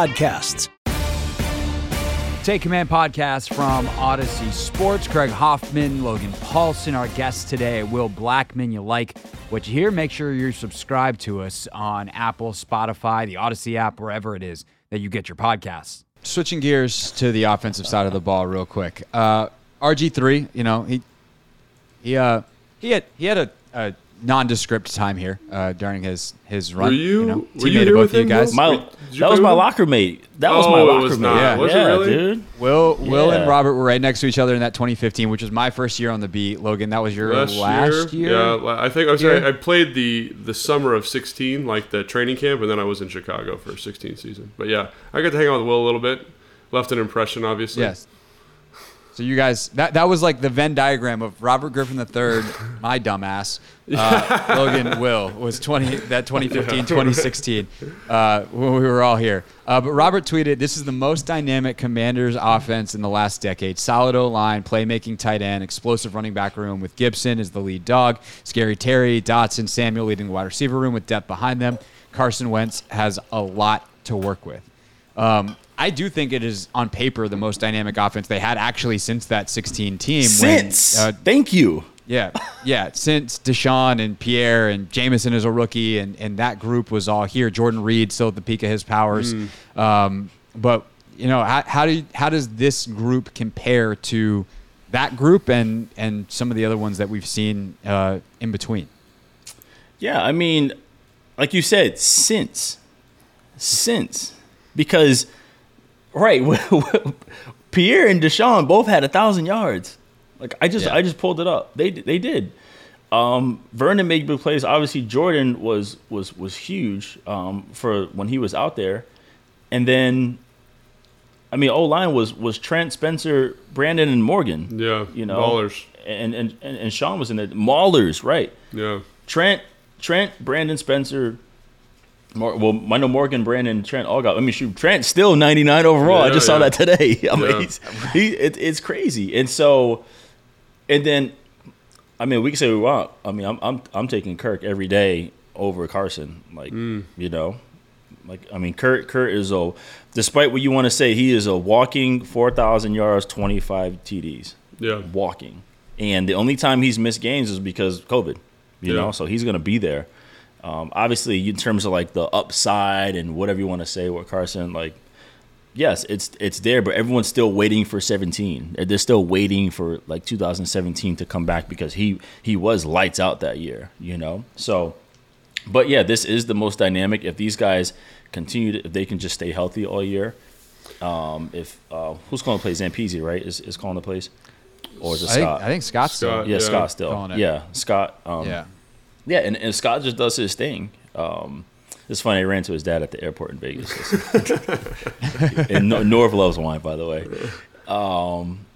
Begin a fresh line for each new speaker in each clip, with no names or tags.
podcasts.
Take Command podcast from Audacy Sports. Craig Hoffman, Logan Paulson, our guests today. Will Blackmon. You like what you hear? Make sure you're subscribed to us on Apple, Spotify, the Audacy app, wherever it is that you get your podcasts.
Switching gears to the offensive side of the ball, real quick. Uh, RG three, you know he he uh, he had he had a, a nondescript time here uh, during his his run.
Were you?
you know,
were you here
both
with
you guys.
My,
Wait,
that was my locker mate. That was
Oh,
my
it
locker
was
mate.
not.
Yeah.
Was it
yeah,
really?
dude.
Will Will
Yeah.
and Robert were right next to each other in that 2015, which was my first year on the beat. Logan, that was your
Last,
last,
year,
year.
yeah. I think I was.
year?
I played the the summer of '16, like the training camp, and then I was in Chicago for 16 season. But yeah, I got to hang out with Will a little bit. Left an impression, obviously.
Yes. So you guys, that that was like the Venn diagram of Robert Griffin III, my dumbass. Uh, Logan Will was 20 that 2015 2016 uh, when we were all here. Uh, but Robert tweeted, "This is the most dynamic Commanders offense in the last decade. Solid O line, playmaking tight end, explosive running back room with Gibson as the lead dog, Scary Terry, Dotson, Samuel leading the wide receiver room with depth behind them. Carson Wentz has a lot to work with." Um, I do think it is on paper the most dynamic offense they had actually since that 16 team.
Since.
when, uh,
Thank you.
yeah, yeah, since DeSean and Pierre and Jamison as a rookie, and, and that group was all here. Jordan Reed still at the peak of his powers. Um, but you know, how, how do you, how does this group compare to that group and and some of the other ones that we've seen uh, in between?
Yeah, I mean, like you said, since, since, because, right, Pierre and DeSean both had a thousand yards. Like I just,
Yeah.
I just pulled it up. They, they did. Um, Vernon made big plays. Obviously, Jordan was was was huge um, for when he was out there, and then, I mean, O line was was Trent, Spencer, Brandon, and Morgan.
Yeah.
you know,
Ballers.
and and and, and Sean was in there. Maulers, right?
Yeah.
Trent, Trent, Brandon Spencer. Mor- well, I know Morgan, Brandon, Trent all got. I mean, shoot, Trent still 99 overall. I
Yeah,
just saw that today. I mean,
Yeah.
he's, he, it, it's crazy. And so, and then, I mean, we can say we want. I mean, I'm I'm I'm taking Kirk every day over Carson. Like,
Mm.
you know, like I mean, Kirk Kirk is a. Despite what you want to say, he is a walking 4,000 yards, 25 TDs
Yeah.
walking. And the only time he's missed games is because COVID, you
Yeah.
know, so he's going to be there. Um, obviously, in terms of like the upside and whatever you want to say with Carson, like, yes, it's it's there, but everyone's still waiting for 17. They're still waiting for like 2017 to come back because he he was lights out that year, you know. So, but yeah, this is the most dynamic. If these guys continue, to, if they can just stay healthy all year, um, if uh, who's calling the plays? Zampese, right? Is is calling the plays, or is it
I think,
Scott?
I think Scott's still.
Yeah,
yeah.
Scott still.
Calling it.
Yeah, Scott. Um,
Yeah.
Yeah, and, and Scott just does his thing. Um, it's funny. I ran to his dad at the airport in Vegas. and Nor- Norv loves wine, by the way. Um,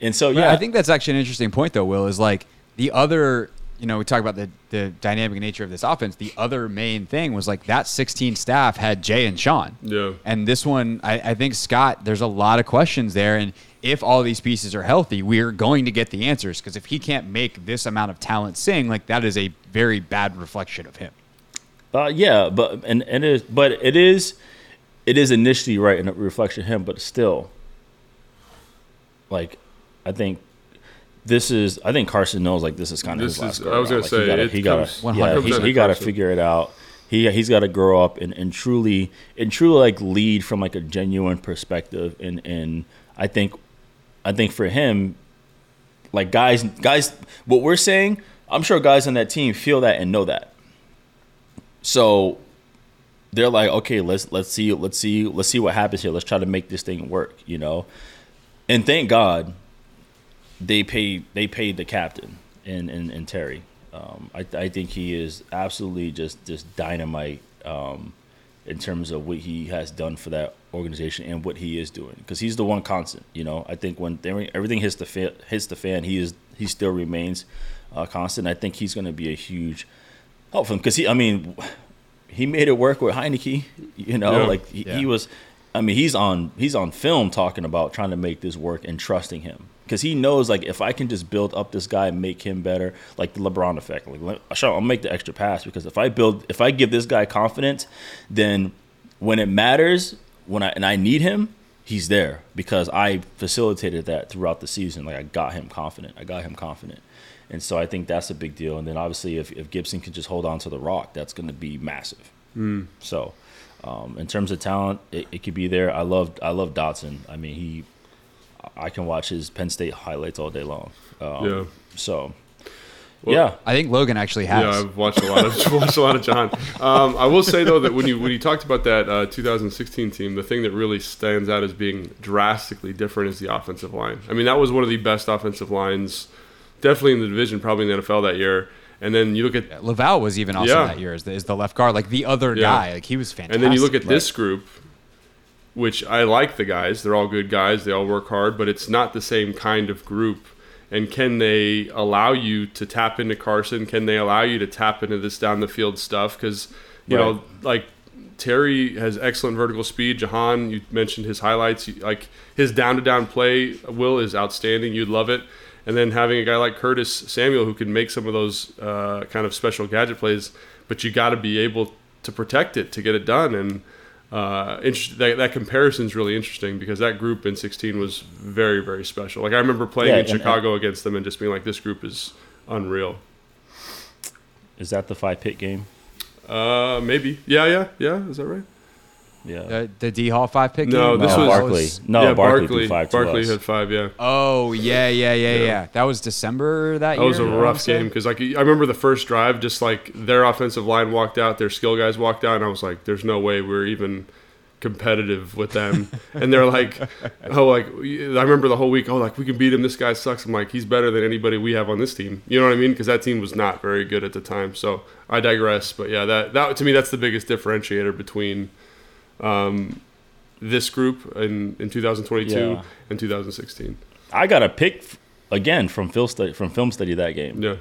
and so
But
yeah,
I think that's actually an interesting point, though. Will is like the other. You know, we talk about the the dynamic nature of this offense. The other main thing was like that 16 staff had Jay and Sean.
Yeah.
And this one, I, I think Scott. There's a lot of questions there, and if all these pieces are healthy, we're going to get the answers. Because if he can't make this amount of talent sing, like that is a very bad reflection of him.
Uh, yeah, but and, and it is, but it is, it is initially right in a reflection of him, but still, like, I think this is. I think Carson knows like this is kind of
This
his last
is-
go
I was gonna
like,
say,
he gotta,
it
he gotta, yeah, he, he gotta figure it out. he he's got to grow up and, and truly and truly like lead from like a genuine perspective. And and I think I think for him, like guys guys, what we're saying, I'm sure guys on that team feel that and know that. So they're like, okay, let's let's see let's see let's see what happens here. Let's try to make this thing work, you know. And thank God they paid they paid the captain in in, in Terry. Um, I, I think he is absolutely just just dynamite um, in terms of what he has done for that organization and what he is doing because he's the one constant. You know, I think when everything hits the fan, hits the fan, he is he still remains uh, constant. I think he's going to be a huge help for him because he. I mean, he made it work with Heinicke. You know,
Yeah.
like he,
Yeah.
he was. I mean, he's on he's on film talking about trying to make this work and trusting him because he knows like if I can just build up this guy and make him better, like the LeBron effect. Like I'll make the extra pass because if I build if I give this guy confidence, then when it matters, when I and I need him, he's there because I facilitated that throughout the season. Like I got him confident. I got him confident. And so I think that's a big deal. And then obviously if, if Gibson can just hold on to the rock, that's going to be massive. So um, in terms of talent, it, it could be there. I love I love Dotson. I mean he, I can watch his Penn State highlights all day long. Um,
Yeah.
So
Well,
yeah,
I think Logan actually has.
Yeah, I've watched a lot of watched a lot of John. Um, I will say though that when you when you talked about that uh, 2016 team, the thing that really stands out as being drastically different is the offensive line. I mean, that was one of the best offensive lines, definitely in the division, probably in the NFL that year. And then you look at
Lauvao was even awesome
Yeah.
that year as the, as the left guard, like the other
Yeah.
guy. Like he was fantastic.
And then you look at this group, which I like the guys. They're all good guys. They all work hard, but it's not the same kind of group. And can they allow you to tap into Carson? Can they allow you to tap into this down the field stuff? Because you
Right.
know, like Terry has excellent vertical speed. Jahan, you mentioned his highlights. Like his down to down play, Will is outstanding. You'd love it. And then having a guy like Curtis Samuel who can make some of those uh, kind of special gadget plays, but you got to be able to protect it to get it done. And uh, that, that comparison is really interesting because that group in 16 was very, very special. Like I remember playing
Yeah,
in
and-
Chicago against them and just being like, this group is unreal.
is that the five pit game?
Uh, maybe. Yeah, yeah, yeah. Is that right?
Yeah.
the, the D Hall five pick.
No,
game?
this
no,
was-
Barkley. No,
yeah,
Barkley,
Barkley.
five
Barkley
us.
had five. Yeah.
Oh yeah, yeah, yeah, yeah,
Yeah.
That was December that,
That
year.
was a rough game because like I remember the first drive, just like their offensive line walked out, their skill guys walked out, and I was like, "There's no way we're even competitive with them." and they're like, "Oh, like I remember the whole week. Oh, like we can beat him. This guy sucks." I'm like, "He's better than anybody we have on this team." You know what I mean? Because that team was not very good at the time. So I digress. But yeah, that that to me that's the biggest differentiator between. Um, this group in, in 2022
Yeah.
and 2016.
I got a pick again from film study from film study that game.
Yeah.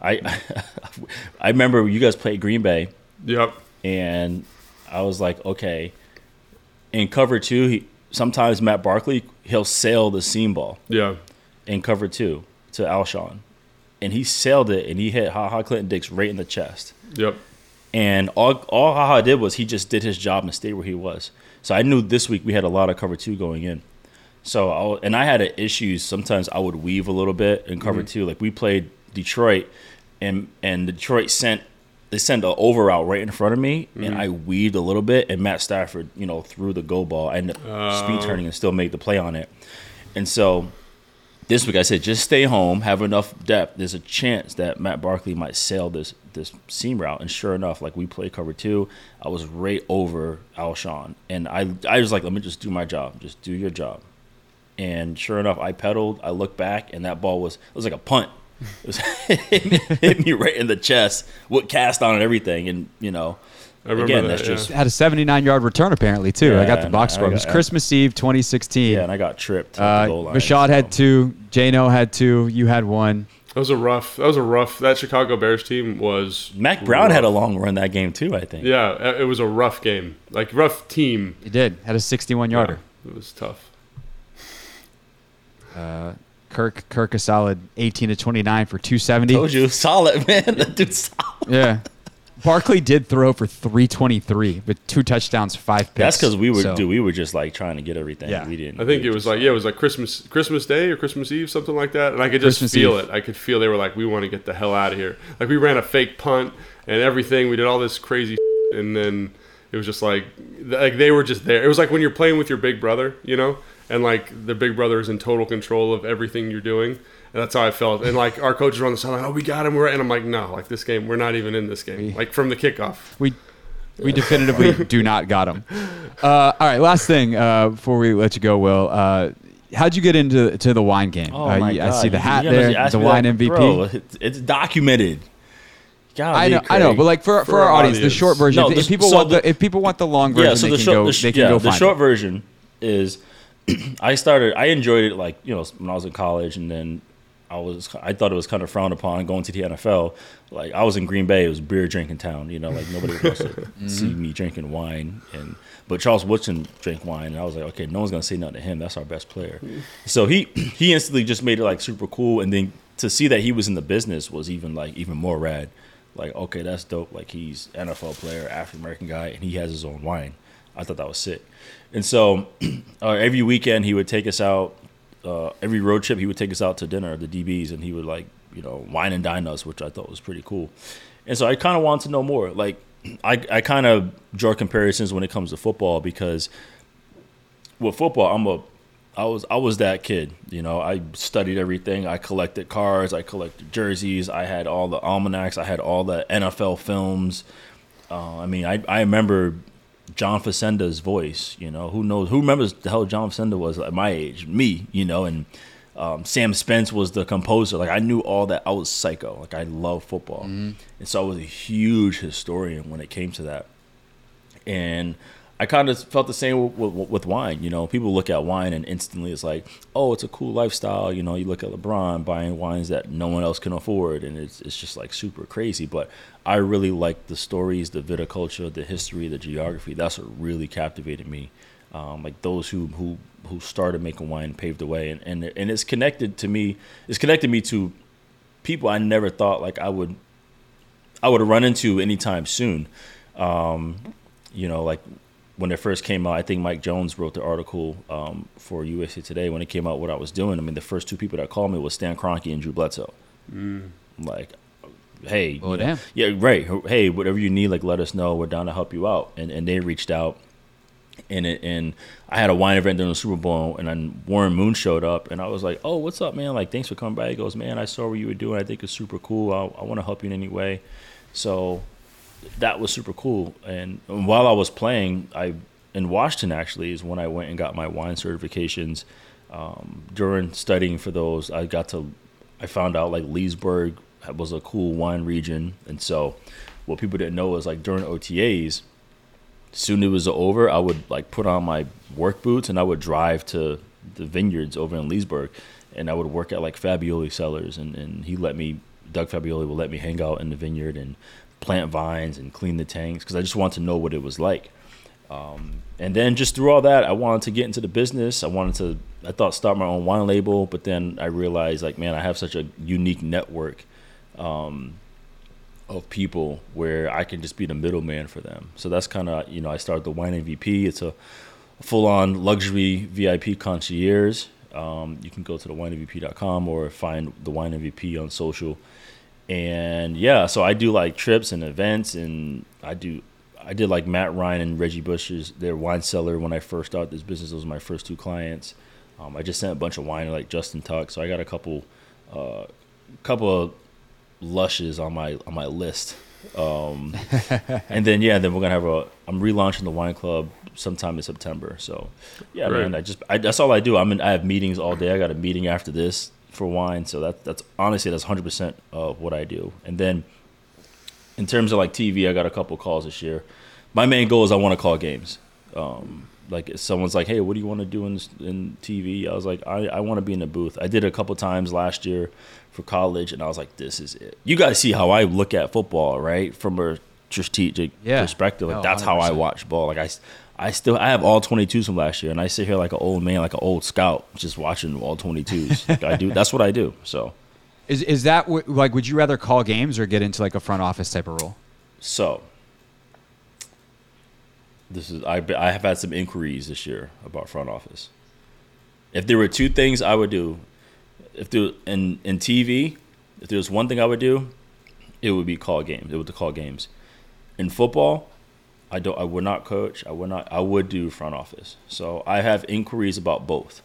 I I remember you guys played Green Bay
Yep.
and I was like, okay. In cover two, he sometimes Matt Barkley he'll sail the seam ball
Yeah.
in cover two to Alshon, and he sailed it and he hit Ha Ha Clinton Dix right in the chest.
Yep.
And all all Haha did was he just did his job and stayed where he was. So I knew this week we had a lot of cover two going in. So I, and I had a issues. Sometimes I would weave a little bit in cover mm-hmm. two. Like we played Detroit, and and Detroit sent they sent an over out right in front of me, and mm-hmm. I weaved a little bit, and Matt Stafford, you know, threw the go ball. I ended up speed oh. turning and still made the play on it. And so this week I said just stay home, have enough depth. There's a chance that Matt Barkley might sail this this seam route. And sure enough, like we play cover two, I was right over Alshon, and I I was like, let me just do my job, just do your job. And sure enough, I pedaled. I looked back, and that ball was it was like a punt. It was hit, me, hit me right in the chest with cast on and everything, and you know.
I remember
Again,
that,
that's
yeah.
just
Had a 79 yard return apparently too. I got the box
I
score. It was
got-
Christmas Eve 2016.
yeah, and I got tripped at
uh,
the goal line.
Rashad
so.
had two. Jano had two. You had one.
That was a rough. That was a rough. That Chicago Bears team was.
Mack Brown had a long run that game too. I think.
Yeah, it was a rough game. Like rough team.
He did. Had a 61 yarder.
Yeah, it was tough.
Kirk Kirk a solid 18 to 29 for 270.
Told you, solid man. That dude's solid.
Yeah. Barkley did throw for 323 with two touchdowns, five picks.
That's because we were
So-
dude, we were just like trying to get everything.
Yeah.
We didn't.
I think it was like yeah, it was like Christmas Christmas Day or Christmas Eve, something like that. And I could just
Christmas
feel
Eve.
it. I could feel they were like, we want to get the hell out of here. Like we ran a fake punt and everything. We did all this crazy, and then it was just like like they were just there. It was like when you're playing with your big brother, you know, and like the big brother is in total control of everything you're doing. And that's how I felt. And like our coaches were on the sideline, oh, we got him. We're and I'm like, no, like this game, we're not even in this game. Like from the kickoff.
We we definitively do not got him. Uh, all right, last thing uh, before we let you go, Will. Uh, how'd you get into to the wine game?
Oh
uh,
my
you-
God.
I see the hat
you
there, the wine
that,
MVP.
Bro, it's, it's documented. Golly,
I know, I know, but like for, for,
For
our
our
audience, the short version.
No,
if,
the-
if people
so
want the,
the-
if people want the long version,
yeah, so
they
the
can
short,
go.
the, sh-
they can
yeah,
go
the short
it.
version is I started. I enjoyed it like you know when I was in college, and then I was I thought it was kind of frowned upon going to the NFL. Like I was in Green Bay, it was beer drinking town. You know, like nobody wants to
Mm-hmm.
see me drinking wine. And but Charles Woodson drank wine, and I was like, okay, no one's gonna say nothing to him. That's our best player. So he he instantly just made it like super cool, and then to see that he was in the business was even like even more rad. Like okay, that's dope. Like he's NFL player, African American guy, and he has his own wine. I thought that was sick. And so uh, every weekend he would take us out. Uh, every road trip he would take us out to dinner, the DBs, and he would like you know wine and dine us, which I thought was pretty cool. And so I kind of wanted to know more. Like I I kind of draw comparisons when it comes to football because with football I'm a I was I was that kid, you know. I studied everything. I collected cards. I collected jerseys. I had all the almanacs. I had all the NFL films. Uh, I mean, I I remember John Facenda's voice. You know, who knows? Who remembers the hell John Facenda was at my age? Me, you know, and um, Sam Spence was the composer. Like I knew all that. I was psycho. Like I love football, and so I was a huge historian when it came to that. And I kind of felt the same with, with, with wine. You know, people look at wine and instantly it's like, oh, it's a cool lifestyle. You know, you look at LeBron buying wines that no one else can afford, and it's it's just like super crazy. But I really like the stories, the viticulture, the history, the geography. That's what really captivated me. Um, like those who who who started making wine paved the way, and and and it's connected to me. It's connected me to people I never thought like I would I would run into anytime soon. Um, you know, like when it first came out, I think Mike Jones wrote the article um, for USA Today when it came out what I was doing. I mean, the first two people that called me was Stan Kroenke and Drew Bledsoe. Like, hey,
Oh,
you know, yeah, right. Hey, whatever you need, like, let us know. We're down to help you out. And and they reached out, and it, and I had a wine event during the Super Bowl, and then Warren Moon showed up, and I was like, oh, what's up, man? Like, thanks for coming by. He goes, man, I saw what you were doing. I think it's super cool. I, I want to help you in any way. So that was super cool. And while I was playing, I in Washington actually is when I went and got my wine certifications. Um, during studying for those, I got to I found out like Leesburg was a cool wine region, and so what people didn't know is like during OTAs, soon it was over, I would like put on my work boots and I would drive to the vineyards over in Leesburg, and I would work at like Fabbioli Cellars, and, and he let me Doug Fabbioli would let me hang out in the vineyard and plant vines and clean the tanks because I just wanted to know what it was like. Um, and then just through all that, I wanted to get into the business. I wanted to, I thought start my own wine label, but then I realized like, man, I have such a unique network um, of people where I can just be the middleman for them. So that's kind of, you know, I started the Wine MVP. It's a full on luxury VIP concierge. Um, you can go to the winemvp.com or find the Wine MVP on social. And yeah, so I do like trips and events, and I do I did like Matt Ryan and Reggie Bush's their wine cellar when I first started this business. Those were my first two clients. Um, I just sent a bunch of wine to like Justin Tuck, so I got a couple, uh, couple of lushes on my on my list. Um, and then yeah, then we're gonna have a. I'm relaunching the wine club sometime in September. So yeah,
Great.
man, I just I, that's all I do. I'm in, I have meetings all day. I got a meeting after this for wine. So that that's honestly that's 100 percent of what I do. And then in terms of like TV, I got a couple calls this year. My main goal is I want to call games. Um, like if someone's like, "Hey, what do you want to do in in TV?" I was like, "I, I want to be in the booth." I did it a couple times last year for college, and I was like, "This is it." You guys see how I look at football, right? From a strategic
Yeah.
perspective, like
Oh,
that's how I watch ball. Like I, I still I have all 22s from last year, and I sit here like an old man, like an old scout, just watching all 22s. like I do. That's what I do. So.
Is is that what, like? Would you rather call games or get into like a front office type of role?
So, this is I I have had some inquiries this year about front office. If there were two things I would do, if there in in TV, if there was one thing I would do, it would be call games. It would call games. In football, I don't. I would not coach. I would not. I would do front office. So I have inquiries about both.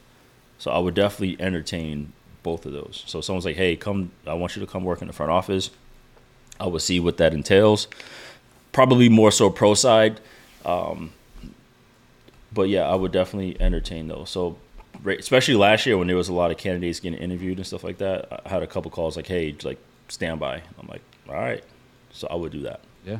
So I would definitely entertain both of those. So someone's like, "Hey, come. I want you to come work in the front office." I would see what that entails. Probably more so pro side. Um, but yeah, I would definitely entertain those. So, especially last year when there was a lot of candidates getting interviewed and stuff like that, I had a couple calls like, "Hey, like stand by." I'm like, "All right," so I would do that.
Yeah.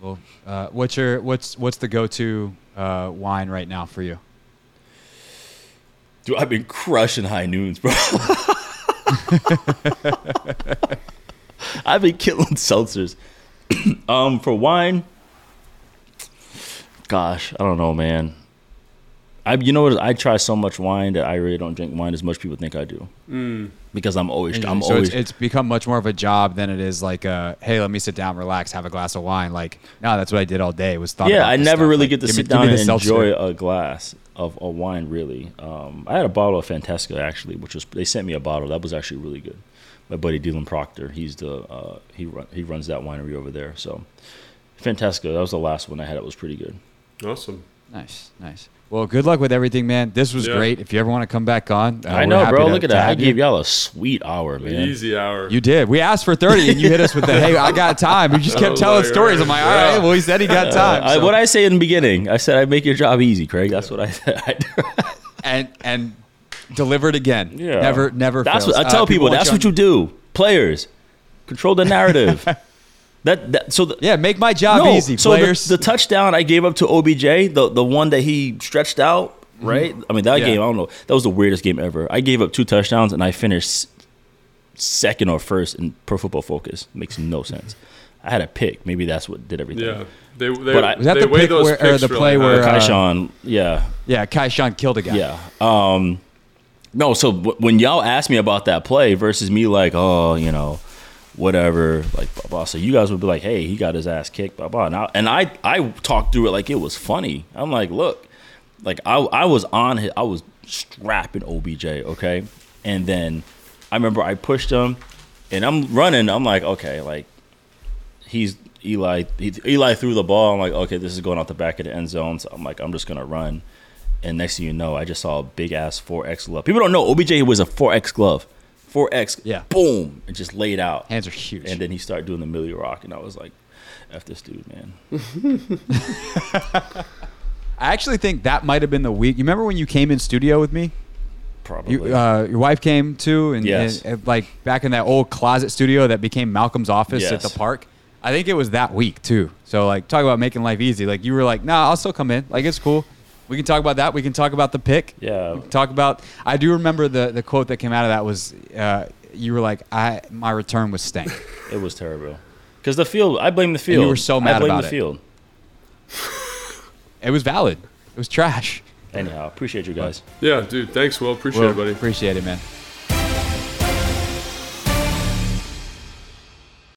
Well, uh, what's your what's what's the go-to uh, wine right now for you?
Dude, I've been crushing high noons, bro. I've been killing seltzers. um, for wine, gosh, I don't know, man. I, you know what? I try so much wine that I really don't drink wine as much people think I do. Because I'm always, I'm
so
always.
it's, it's become much more of a job than it is like, uh, hey, let me sit down, relax, have a glass of wine. Like, no, that's what I did all day. Was thought.
yeah,
about
I
this
never
stuff.
really
Like,
get to sit
me
down and enjoy a glass of a wine. Really, um, I had a bottle of Fantesca actually, which was they sent me a bottle that was actually really good. My buddy Dylan Proctor, he's the uh, he run, he runs that winery over there. So Fantesca, that was the last one I had. It was pretty good.
Awesome.
Nice, nice. Well, good luck with everything, man. This was
Yeah.
great. If you ever want to come back on, uh,
I
we're
know,
happy
bro.
to-
Look at that. I
you.
gave y'all a sweet hour, man.
Easy hour.
You did. We asked for 30 and you hit us with the, hey, I got time. You just kept telling
like,
stories. I'm like, all
yeah.
right, well, he said he got time.
I,
So-
what I say in the beginning, I said I make your job easy, Craig. That's what I said.
and and delivered again.
Yeah.
Never, never
That's
fails.
what I
Uh,
tell people. That's
on-
what you do. Players control the narrative. That, that so the,
Yeah, make my job
no,
easy,
so the,
players.
the touchdown I gave up to OBJ, the the one that he stretched out, right? I mean that
Mm-hmm. Yeah.
game. I don't know. That was the weirdest game ever. I gave up two touchdowns and I finished second or first in Pro Football Focus. Makes no sense. I had a pick. Maybe that's what did everything.
Yeah. They, they,
But I-
Was that
they
the pick
those
where- or
picks
the
really
play where,
high.
uh,
Kaishan, yeah.
yeah, Kai Sean killed a guy.
Yeah. Um, no, so w- when y'all asked me about that play versus me, like, oh, you know, whatever, like, blah, blah. So you guys would be like, hey, he got his ass kicked, blah, blah. And I, and I, I talked through it like it was funny. I'm like, look, like, I, I was on his, I was strapping OBJ, okay? And then I remember I pushed him and I'm running. I'm like, okay, like, he's Eli. He, Eli threw the ball. I'm like, okay, this is going out the back of the end zone. So I'm like, I'm just gonna run. And next thing you know, I just saw a big ass 4X glove. People don't know OBJ was a 4X glove. 4X,
Yeah.
boom, and just laid out.
Hands are huge.
And then he started doing the Millie Rock, and I was like, F this dude, man.
I actually think that might have been the week. You remember when you came in studio with me?
Probably.
You, uh, your wife came too, and,
Yes.
and, and, like back in that old closet studio that became Malcolm's office at the park. I think it was that week too. So like, talk about making life easy. Like you were like, nah, I'll still come in. Like it's cool. We can talk about that. We can talk about the pick.
Yeah.
Talk about. I do remember the the quote that came out of that was, uh, you were like, I my return was stank.
it was terrible. Because the field, I blame the field.
You were so mad I
blame
about
the
it.
field.
it was valid. It was trash.
Anyhow, appreciate you guys.
Yeah, dude. Thanks, Will. Appreciate
Well,
it, buddy.
Appreciate it, man.